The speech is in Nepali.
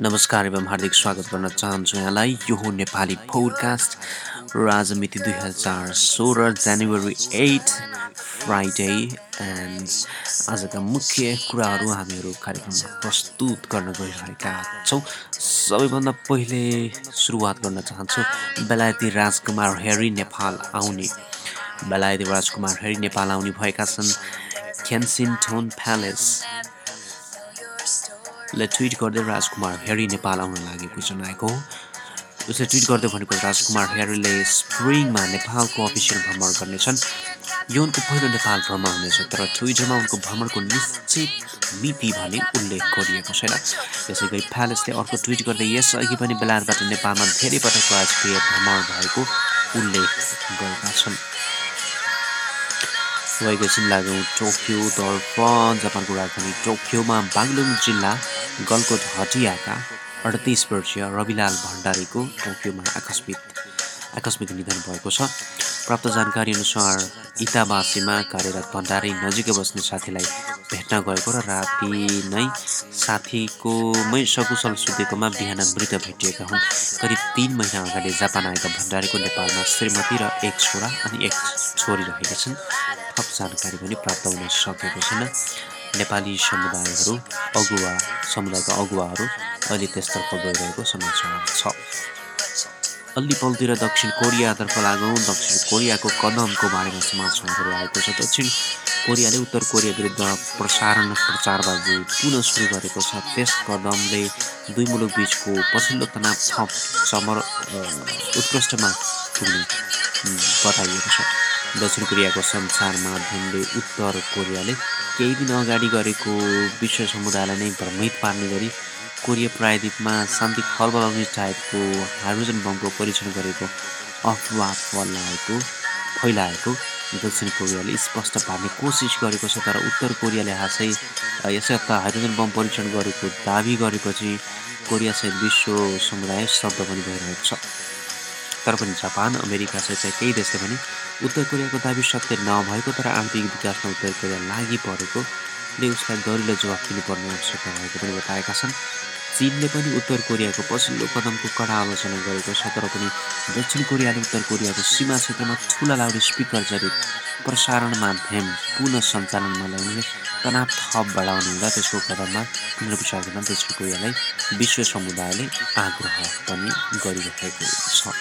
नमस्कार एवं हार्दिक स्वागत गर्न चाहन्छु यहाँलाई। यो हो नेपाली फोरकास्ट र आज मिति दुई हजार सोह्र जनवरी एट फ्राइडे एन्ड आजका मुख्य कुराहरू हामीहरू कार्यक्रममा प्रस्तुत गर्न गइरहेका छौँ। सबैभन्दा पहिले सुरुवात गर्न चाहन्छु बेलायती राजकुमार हेरी नेपाल आउने। बेलायती राजकुमार हेरी नेपाल आउने भएका छन्। क्यान्सिन्टोन प्यालेस ले ट्विट गर्दै राजकुमार हेरी नेपाल आउन लागेको जनाएको उसले ट्विट गर्दै भनेको राजकुमार हेरीले स्प्रिङमा नेपालको अफिसियल भ्रमण गर्नेछन्। यो उनको पहिलो नेपाल भ्रमण हुनेछ तर ट्विटरमा उनको भ्रमणको निश्चित मिति भने उल्लेख गरिएको छैन। यसै गरी प्यालेसले अर्को ट्विट गर्दै यसअघि पनि बेलायतबाट नेपालमा धेरै पटक राजकीय भ्रमण भएको उल्लेख गरेका छन्। वैगसिन लागु टोकियोतर्फ जापानको राजधानी टोकियोमा बागलुङ जिल्ला गलकोट हटियाका अडतिस वर्षीय रविलाल भण्डारीको टोकियोमा आकस्मिक आकस्मिक निधन भएको छ। प्राप्त जानकारी अनुसार इताबासीमा कार्यरत भण्डारी नजिकै बस्ने साथीलाई भेट्न गएको र राति नै साथीकोमै सकुशल सुतेकोमा बिहान मृत भेटिएका हुन्। करिब तिन महिना अगाडि जापान आएका भण्डारीको नेपालमा श्रीमती र एक छोरा अनि एक छोरी रहेका छन्। थप जानकारी पनि प्राप्त हुन सकेको छैन। नेपाली समुदायहरू अगुवा समुदायका अगुवाहरू अहिले त्यसतर्फ गइरहेको समाचार छ। अल्लीपल्ती र दक्षिण कोरियातर्फ लागौँ दक्षिण कोरियाको कदमको बारेमा समाचारहरू आएको छ। दक्षिण कोरियाले उत्तर कोरिया विरुद्ध प्रसारण प्रचारबाजी पुनः सुरु गरेको छ। त्यस कदमले दुई मुलुक बिचको पछिल्लो तनाव थप समर उत्कृष्टमा पुग्ने बताइएको छ। दक्षिण कोरियाको सञ्चार माध्यमले उत्तर कोरियाले केही दिन अगाडि गरेको विश्व समुदायलाई नै भ्रमित पार्ने गरी कोरिया प्रायद्वीपमा शान्ति खलबलाउने टाइपको हाइड्रोजन बमको परीक्षण गरेको अफवाह फैलाएको फैलाएको दक्षिण कोरियाले स्पष्ट पार्ने कोसिस गरेको छ तर उत्तर कोरियाले हासै यसै हप्ता हाइड्रोजन बम परीक्षण गरेको दावी गरेपछि कोरियासहित विश्व समुदाय शब्द पनि भइरहेको छ। तर पनि जापान अमेरिका सहित केही देशले पनि उत्तर कोरियाको दावी सत्य नभएको तर आर्थिक विकासमा उत्तर कोरिया लागि परेकोले उसलाई दरिलो जवाफ दिनुपर्ने आवश्यकता भएको पनि बताएका छन्। चिनले पनि उत्तर कोरियाको पछिल्लो कदमको कडा आलोचना गरेको छ तर पनि दक्षिण कोरियाले उत्तर कोरियाको सीमा क्षेत्रमा ठुला लाउड स्पिकर जरित प्रसारण माध्यम पुनः सञ्चालनमा ल्याउनुले तनाव थप बढाउने हुँदा त्यसको कदममा पुनर्विचार गर्न दक्षिण कोरियालाई विश्व समुदायले आग्रह पनि गरिरहेको छ।